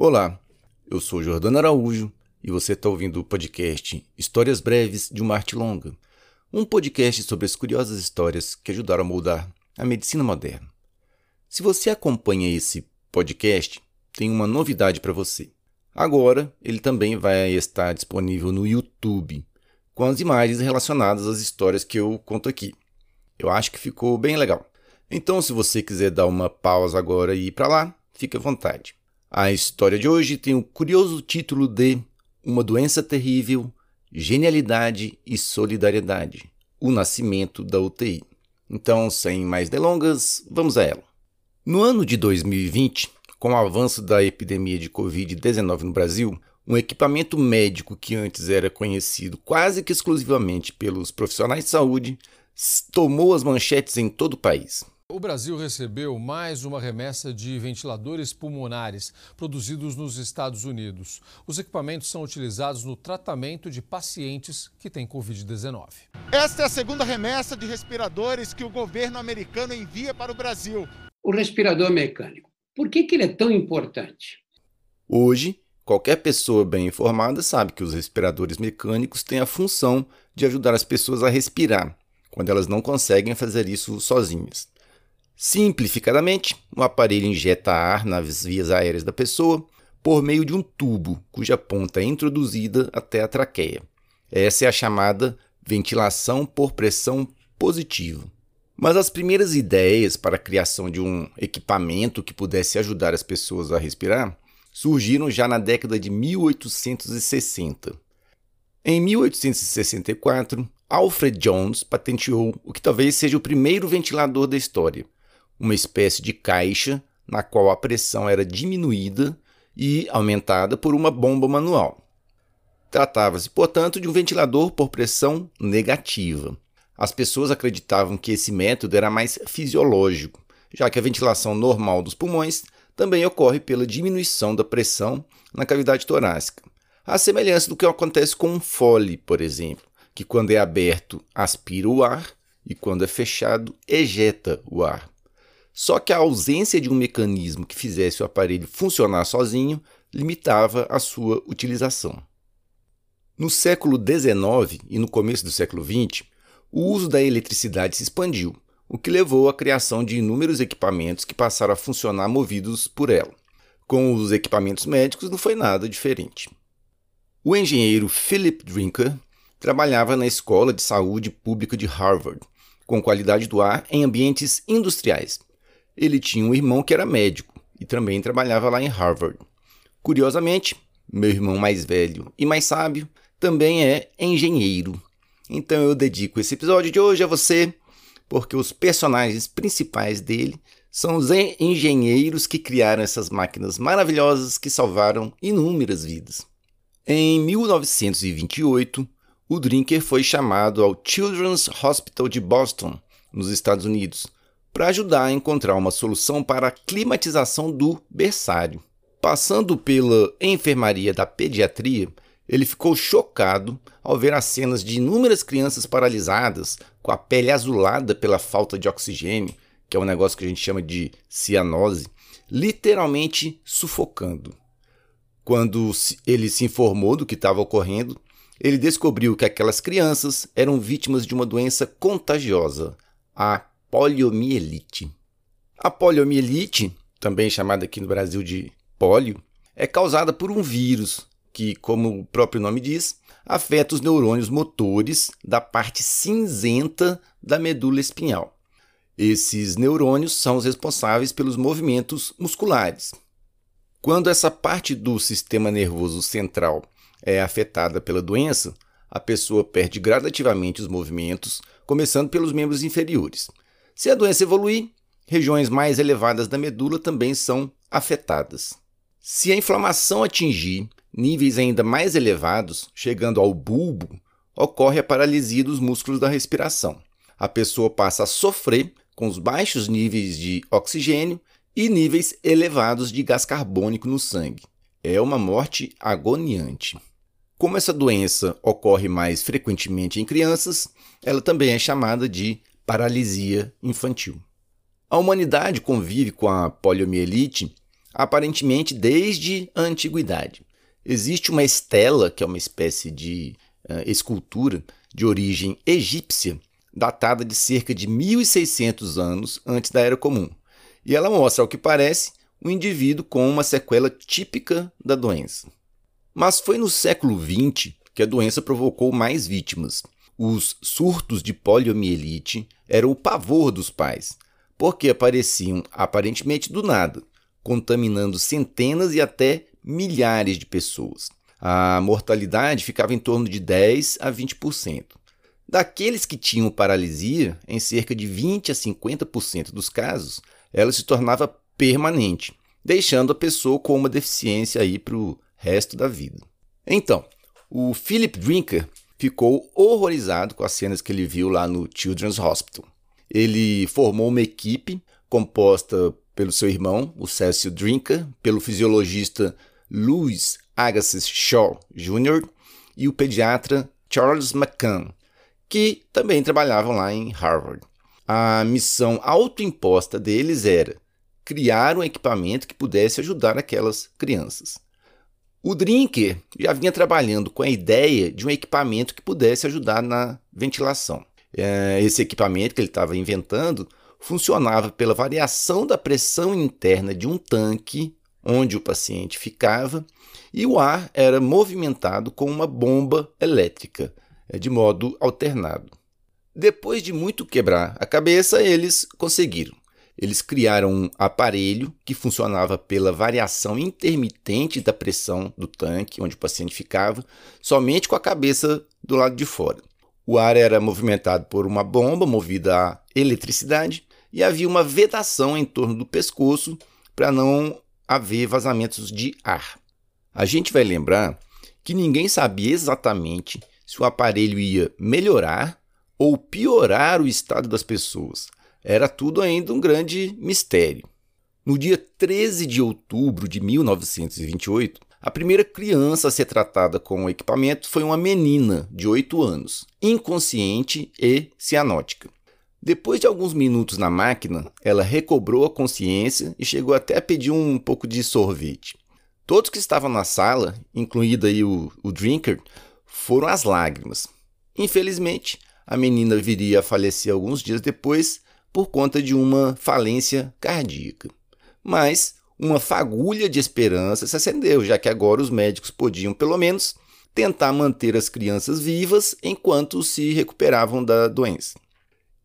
Olá, eu sou Jordano Araújo e você está ouvindo o podcast Histórias Breves de uma Arte Longa, um podcast sobre as curiosas histórias que ajudaram a moldar a medicina moderna. Se você acompanha esse podcast, tem uma novidade para você. Agora, ele também vai estar disponível no YouTube, com as imagens relacionadas às histórias que eu conto aqui. Eu acho que ficou bem legal. Então, se você quiser dar uma pausa agora e ir para lá, fique à vontade. A história de hoje tem o curioso título de Uma Doença Terrível, Genialidade e Solidariedade O Nascimento da UTI. Então, sem mais delongas, vamos a ela. No ano de 2020, com o avanço da epidemia de Covid-19 no Brasil, um equipamento médico que antes era conhecido quase que exclusivamente pelos profissionais de saúde tomou as manchetes em todo o país. O Brasil recebeu mais uma remessa de ventiladores pulmonares produzidos nos Estados Unidos. Os equipamentos são utilizados no tratamento de pacientes que têm Covid-19. Esta é a segunda remessa de respiradores que o governo americano envia para o Brasil. O respirador mecânico. Por que, que ele é tão importante? Hoje, qualquer pessoa bem informada sabe que os respiradores mecânicos têm a função de ajudar as pessoas a respirar, quando elas não conseguem fazer isso sozinhas. Simplificadamente, o aparelho injeta ar nas vias aéreas da pessoa por meio de um tubo cuja ponta é introduzida até a traqueia. Essa é a chamada ventilação por pressão positiva. Mas as primeiras ideias para a criação de um equipamento que pudesse ajudar as pessoas a respirar surgiram já na década de 1860. Em 1864, Alfred Jones patenteou o que talvez seja o primeiro ventilador da história, uma espécie de caixa na qual a pressão era diminuída e aumentada por uma bomba manual. Tratava-se, portanto, de um ventilador por pressão negativa. As pessoas acreditavam que esse método era mais fisiológico, já que a ventilação normal dos pulmões também ocorre pela diminuição da pressão na cavidade torácica, à semelhança do que acontece com um fole, por exemplo, que quando é aberto aspira o ar e quando é fechado ejeta o ar. Só que a ausência de um mecanismo que fizesse o aparelho funcionar sozinho limitava a sua utilização. No século XIX e no começo do século XX, o uso da eletricidade se expandiu, o que levou à criação de inúmeros equipamentos que passaram a funcionar movidos por ela. Com os equipamentos médicos não foi nada diferente. O engenheiro Philip Drinker trabalhava na Escola de Saúde Pública de Harvard, com qualidade do ar em ambientes industriais ele tinha um irmão que era médico e também trabalhava lá em Harvard. Curiosamente, meu irmão mais velho e mais sábio também é engenheiro. Então eu dedico esse episódio de hoje a você, porque os personagens principais dele são os engenheiros que criaram essas máquinas maravilhosas que salvaram inúmeras vidas. Em 1928, o Drinker foi chamado ao Children's Hospital de Boston, nos Estados Unidos, para ajudar a encontrar uma solução para a climatização do berçário. Passando pela enfermaria da pediatria, ele ficou chocado ao ver as cenas de inúmeras crianças paralisadas, com a pele azulada pela falta de oxigênio, que é um negócio que a gente chama de cianose, literalmente sufocando. Quando ele se informou do que estava ocorrendo, ele descobriu que aquelas crianças eram vítimas de uma doença contagiosa, a poliomielite. A poliomielite, também chamada aqui no Brasil de polio, é causada por um vírus que, como o próprio nome diz, afeta os neurônios motores da parte cinzenta da medula espinhal. Esses neurônios são os responsáveis pelos movimentos musculares. Quando essa parte do sistema nervoso central é afetada pela doença, a pessoa perde gradativamente os movimentos, começando pelos membros inferiores. Se a doença evoluir, regiões mais elevadas da medula também são afetadas. Se a inflamação atingir níveis ainda mais elevados, chegando ao bulbo, ocorre a paralisia dos músculos da respiração. A pessoa passa a sofrer com os baixos níveis de oxigênio e níveis elevados de gás carbônico no sangue. É uma morte agoniante. Como essa doença ocorre mais frequentemente em crianças, ela também é chamada de paralisia infantil. A humanidade convive com a poliomielite aparentemente desde a antiguidade. Existe uma estela, que é uma espécie de uh, escultura de origem egípcia, datada de cerca de 1600 anos antes da Era Comum. E ela mostra, ao que parece, um indivíduo com uma sequela típica da doença. Mas foi no século XX que a doença provocou mais vítimas. Os surtos de poliomielite eram o pavor dos pais, porque apareciam aparentemente do nada, contaminando centenas e até milhares de pessoas. A mortalidade ficava em torno de 10 a 20%. Daqueles que tinham paralisia, em cerca de 20 a 50% dos casos, ela se tornava permanente, deixando a pessoa com uma deficiência aí para o resto da vida. Então, o Philip Drinker ficou horrorizado com as cenas que ele viu lá no Children's Hospital. Ele formou uma equipe composta pelo seu irmão, o Cecil Drinker, pelo fisiologista Louis Agassiz Shaw Jr. e o pediatra Charles McCann, que também trabalhavam lá em Harvard. A missão autoimposta deles era criar um equipamento que pudesse ajudar aquelas crianças. O Drinker já vinha trabalhando com a ideia de um equipamento que pudesse ajudar na ventilação. É, esse equipamento que ele estava inventando funcionava pela variação da pressão interna de um tanque onde o paciente ficava e o ar era movimentado com uma bomba elétrica, é, de modo alternado. Depois de muito quebrar a cabeça, eles conseguiram. Eles criaram um aparelho que funcionava pela variação intermitente da pressão do tanque, onde o paciente ficava, somente com a cabeça do lado de fora. O ar era movimentado por uma bomba movida a eletricidade e havia uma vedação em torno do pescoço para não haver vazamentos de ar. A gente vai lembrar que ninguém sabia exatamente se o aparelho ia melhorar ou piorar o estado das pessoas. Era tudo ainda um grande mistério. No dia 13 de outubro de 1928, a primeira criança a ser tratada com o equipamento foi uma menina de 8 anos, inconsciente e cianótica. Depois de alguns minutos na máquina, ela recobrou a consciência e chegou até a pedir um pouco de sorvete. Todos que estavam na sala, incluído aí o, o drinker, foram as lágrimas. Infelizmente, a menina viria a falecer alguns dias depois por conta de uma falência cardíaca. Mas uma fagulha de esperança se acendeu, já que agora os médicos podiam, pelo menos, tentar manter as crianças vivas enquanto se recuperavam da doença.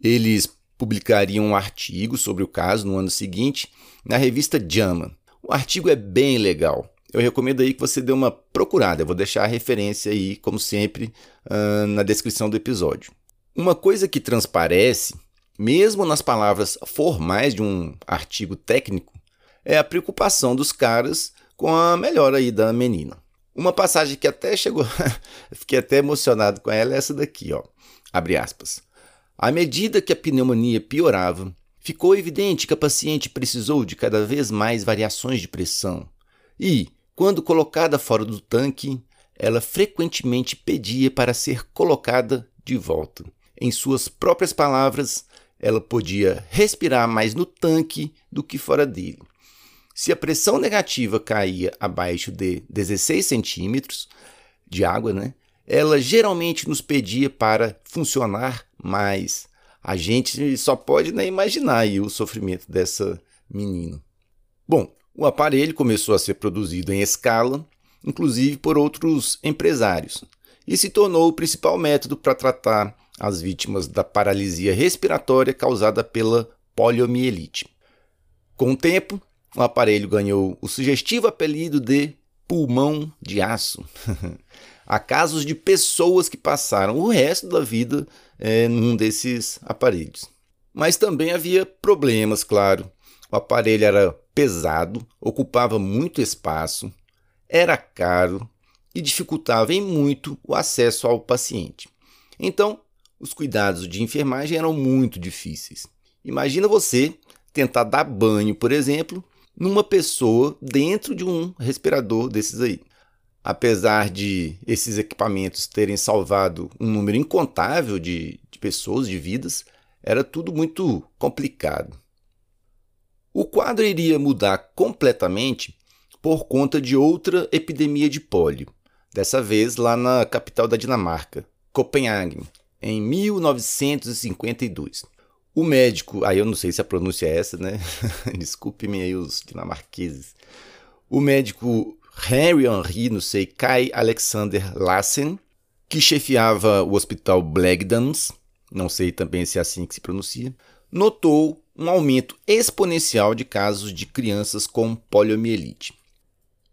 Eles publicariam um artigo sobre o caso no ano seguinte na revista JAMA. O artigo é bem legal. Eu recomendo aí que você dê uma procurada. Eu vou deixar a referência aí, como sempre, na descrição do episódio. Uma coisa que transparece, mesmo nas palavras formais de um artigo técnico, é a preocupação dos caras com a melhora aí da menina. Uma passagem que até chegou, fiquei até emocionado com ela é essa daqui, ó. Abre aspas. À medida que a pneumonia piorava, ficou evidente que a paciente precisou de cada vez mais variações de pressão. E, quando colocada fora do tanque, ela frequentemente pedia para ser colocada de volta. Em suas próprias palavras, ela podia respirar mais no tanque do que fora dele. Se a pressão negativa caía abaixo de 16 centímetros de água, né, ela geralmente nos pedia para funcionar mais. A gente só pode né, imaginar o sofrimento dessa menina. Bom, o aparelho começou a ser produzido em escala, inclusive por outros empresários, e se tornou o principal método para tratar as vítimas da paralisia respiratória causada pela poliomielite. Com o tempo, o aparelho ganhou o sugestivo apelido de pulmão de aço. Há casos de pessoas que passaram o resto da vida é, num desses aparelhos. Mas também havia problemas, claro. O aparelho era pesado, ocupava muito espaço, era caro e dificultava em muito o acesso ao paciente. Então, os cuidados de enfermagem eram muito difíceis. Imagina você tentar dar banho, por exemplo, numa pessoa dentro de um respirador desses aí. Apesar de esses equipamentos terem salvado um número incontável de, de pessoas, de vidas, era tudo muito complicado. O quadro iria mudar completamente por conta de outra epidemia de pólio, dessa vez lá na capital da Dinamarca, Copenhague, em 1952. O médico, aí eu não sei se a pronúncia é essa, né? Desculpe-me aí os dinamarqueses. O médico Henry Henry, não sei, Kai Alexander Lassen, que chefiava o hospital Blegdams, não sei também se é assim que se pronuncia, notou um aumento exponencial de casos de crianças com poliomielite.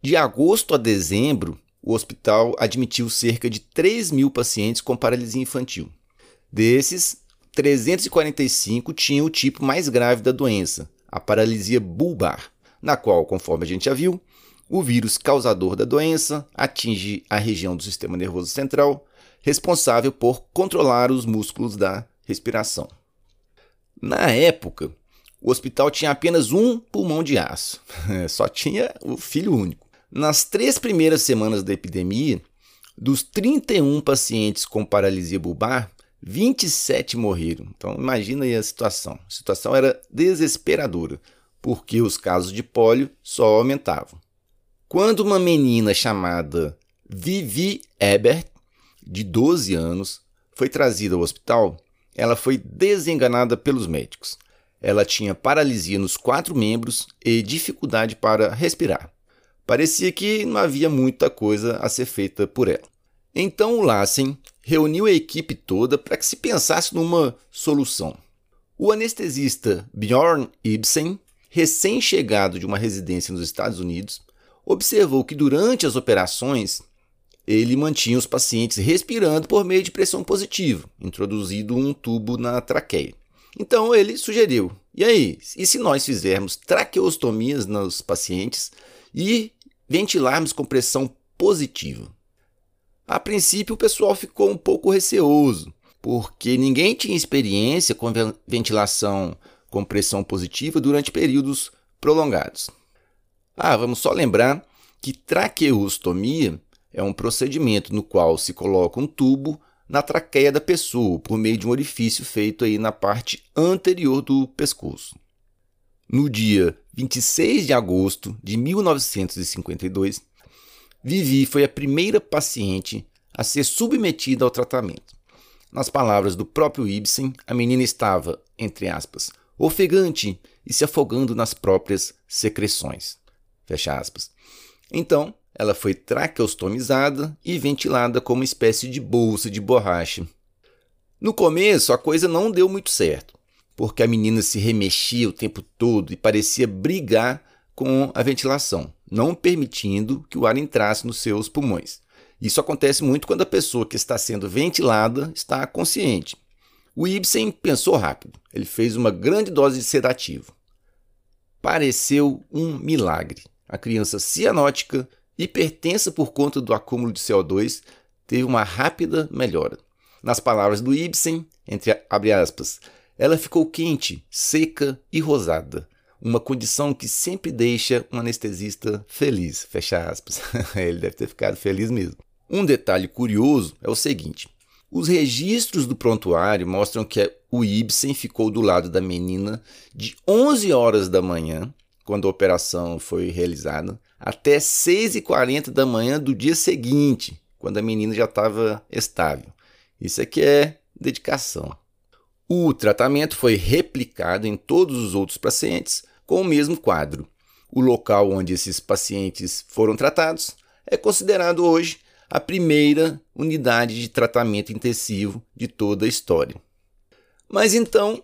De agosto a dezembro, o hospital admitiu cerca de 3 mil pacientes com paralisia infantil. Desses, 345 tinham o tipo mais grave da doença, a paralisia bulbar, na qual, conforme a gente já viu, o vírus causador da doença atinge a região do sistema nervoso central, responsável por controlar os músculos da respiração. Na época, o hospital tinha apenas um pulmão de aço, só tinha o filho único. Nas três primeiras semanas da epidemia, dos 31 pacientes com paralisia bulbar, 27 morreram. Então imagina aí a situação. A situação era desesperadora, porque os casos de pólio só aumentavam. Quando uma menina chamada Vivi Ebert, de 12 anos, foi trazida ao hospital, ela foi desenganada pelos médicos. Ela tinha paralisia nos quatro membros e dificuldade para respirar. Parecia que não havia muita coisa a ser feita por ela. Então o Lassen reuniu a equipe toda para que se pensasse numa solução. O anestesista Bjorn Ibsen, recém-chegado de uma residência nos Estados Unidos, observou que durante as operações ele mantinha os pacientes respirando por meio de pressão positiva, introduzido um tubo na traqueia. Então ele sugeriu: e aí, e se nós fizermos traqueostomias nos pacientes e ventilarmos com pressão positiva? A princípio, o pessoal ficou um pouco receoso, porque ninguém tinha experiência com ventilação com pressão positiva durante períodos prolongados. Ah, vamos só lembrar que traqueostomia é um procedimento no qual se coloca um tubo na traqueia da pessoa por meio de um orifício feito aí na parte anterior do pescoço. No dia 26 de agosto de 1952, Vivi foi a primeira paciente a ser submetida ao tratamento. Nas palavras do próprio Ibsen, a menina estava, entre aspas, ofegante e se afogando nas próprias secreções. Fecha aspas. Então, ela foi traqueostomizada e ventilada como uma espécie de bolsa de borracha. No começo, a coisa não deu muito certo, porque a menina se remexia o tempo todo e parecia brigar com a ventilação, não permitindo que o ar entrasse nos seus pulmões. Isso acontece muito quando a pessoa que está sendo ventilada está consciente. O Ibsen pensou rápido. Ele fez uma grande dose de sedativo. Pareceu um milagre. A criança cianótica hipertensa por conta do acúmulo de CO2, teve uma rápida melhora. Nas palavras do Ibsen, entre aspas, ela ficou quente, seca e rosada, uma condição que sempre deixa um anestesista feliz, fecha aspas. Ele deve ter ficado feliz mesmo. Um detalhe curioso é o seguinte: os registros do prontuário mostram que o Ibsen ficou do lado da menina de 11 horas da manhã, quando a operação foi realizada, até 6h40 da manhã do dia seguinte, quando a menina já estava estável. Isso aqui é dedicação. O tratamento foi replicado em todos os outros pacientes com o mesmo quadro. O local onde esses pacientes foram tratados é considerado hoje a primeira unidade de tratamento intensivo de toda a história. Mas então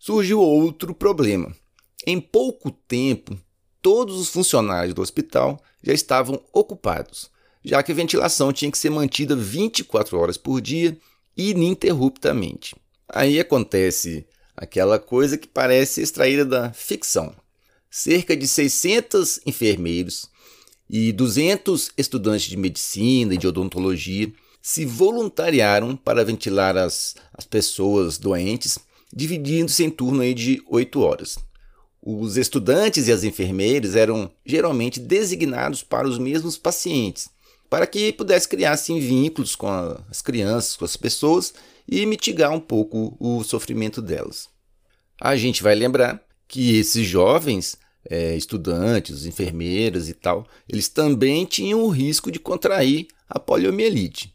surgiu outro problema. Em pouco tempo, todos os funcionários do hospital já estavam ocupados, já que a ventilação tinha que ser mantida 24 horas por dia ininterruptamente. Aí acontece aquela coisa que parece extraída da ficção. Cerca de 600 enfermeiros e 200 estudantes de medicina e de odontologia se voluntariaram para ventilar as, as pessoas doentes, dividindo-se em turno aí de 8 horas. Os estudantes e as enfermeiras eram geralmente designados para os mesmos pacientes, para que pudesse criar assim, vínculos com as crianças, com as pessoas e mitigar um pouco o sofrimento delas. A gente vai lembrar que esses jovens, é, estudantes, enfermeiras e tal, eles também tinham o risco de contrair a poliomielite.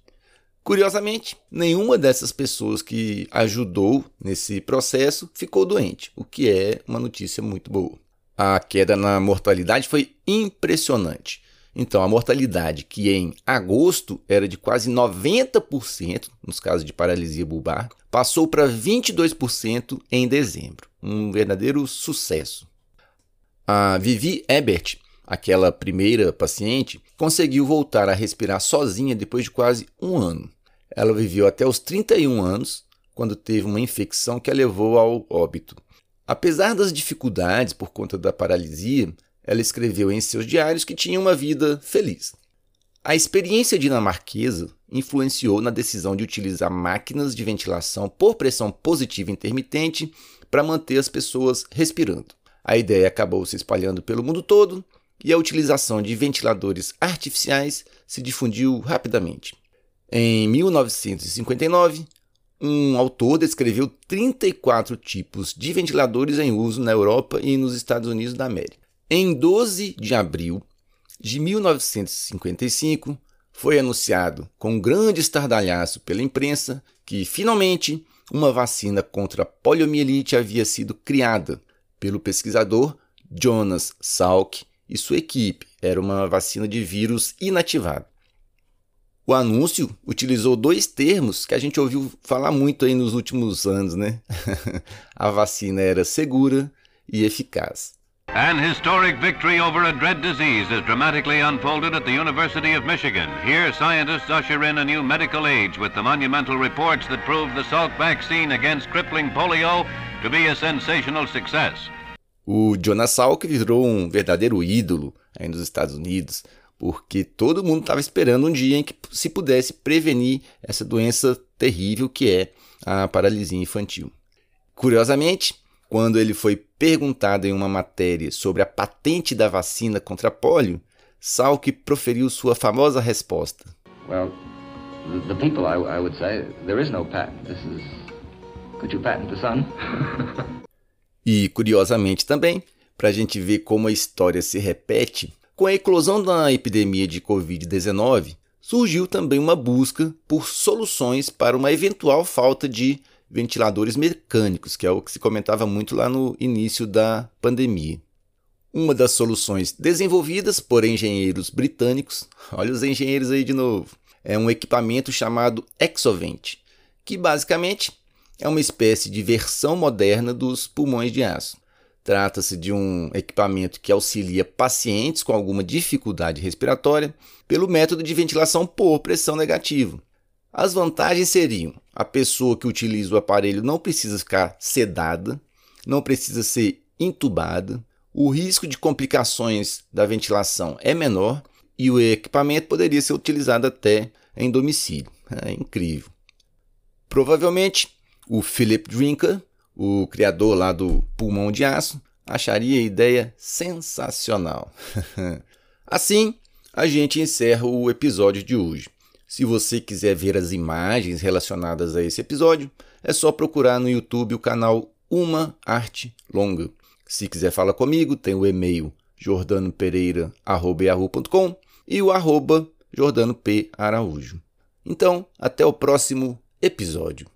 Curiosamente, nenhuma dessas pessoas que ajudou nesse processo ficou doente, o que é uma notícia muito boa. A queda na mortalidade foi impressionante. Então, a mortalidade, que em agosto era de quase 90% nos casos de paralisia bulbar, passou para 22% em dezembro. Um verdadeiro sucesso. A Vivi Ebert, aquela primeira paciente, conseguiu voltar a respirar sozinha depois de quase um ano. Ela viveu até os 31 anos, quando teve uma infecção que a levou ao óbito. Apesar das dificuldades por conta da paralisia, ela escreveu em seus diários que tinha uma vida feliz. A experiência dinamarquesa influenciou na decisão de utilizar máquinas de ventilação por pressão positiva intermitente para manter as pessoas respirando. A ideia acabou se espalhando pelo mundo todo e a utilização de ventiladores artificiais se difundiu rapidamente. Em 1959, um autor descreveu 34 tipos de ventiladores em uso na Europa e nos Estados Unidos da América. Em 12 de abril de 1955, foi anunciado com grande estardalhaço pela imprensa que, finalmente, uma vacina contra a poliomielite havia sido criada pelo pesquisador Jonas Salk e sua equipe. Era uma vacina de vírus inativado. O anúncio utilizou dois termos que a gente ouviu falar muito aí nos últimos anos, né? a vacina era segura e eficaz. An historic victory over a dread disease is dramatically unfolded at the University of Michigan. Here, scientists usher in a new medical age with the monumental reports that prove the Salk vaccine against crippling polio to be a sensational success. O Jonas Salk virou um verdadeiro ídolo aí nos Estados Unidos, porque todo mundo estava esperando um dia em que se pudesse prevenir essa doença terrível que é a paralisia infantil. Curiosamente, quando ele foi perguntado em uma matéria sobre a patente da vacina contra a polio, Salk proferiu sua famosa resposta. Well, the people I, I would say there is no patent. This is could you patent the sun? e curiosamente também, para a gente ver como a história se repete, com a eclosão da epidemia de Covid-19, surgiu também uma busca por soluções para uma eventual falta de ventiladores mecânicos, que é o que se comentava muito lá no início da pandemia. Uma das soluções desenvolvidas por engenheiros britânicos, olha os engenheiros aí de novo, é um equipamento chamado Exovent, que basicamente é uma espécie de versão moderna dos pulmões de aço. Trata-se de um equipamento que auxilia pacientes com alguma dificuldade respiratória pelo método de ventilação por pressão negativa. As vantagens seriam: a pessoa que utiliza o aparelho não precisa ficar sedada, não precisa ser entubada, o risco de complicações da ventilação é menor e o equipamento poderia ser utilizado até em domicílio. É incrível. Provavelmente, o Philip Drinker, o criador lá do pulmão de aço, acharia a ideia sensacional. assim, a gente encerra o episódio de hoje. Se você quiser ver as imagens relacionadas a esse episódio, é só procurar no YouTube o canal Uma Arte Longa. Se quiser falar comigo, tem o e-mail jordanopereira.com e o arroba. Então, até o próximo episódio.